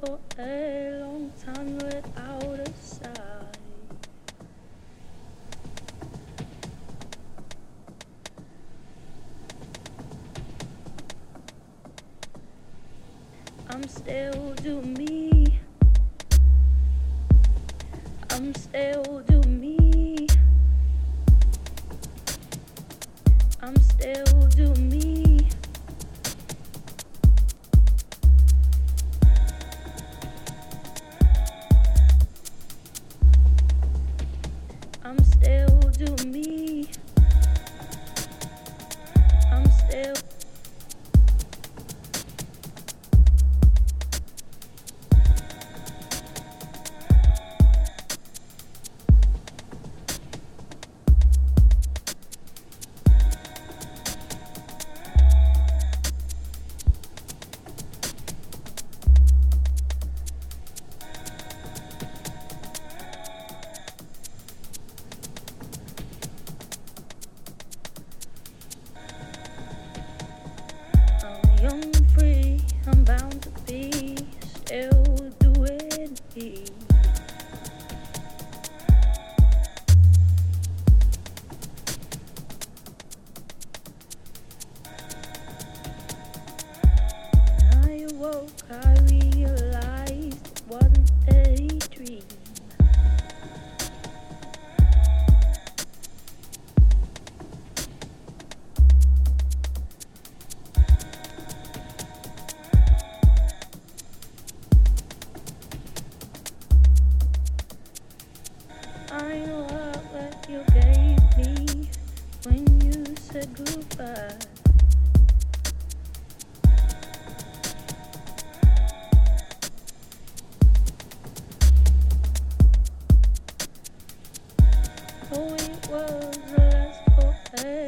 for a long time without a sign. I'm still do me. I'm still do me. I'm still do point was the last forever.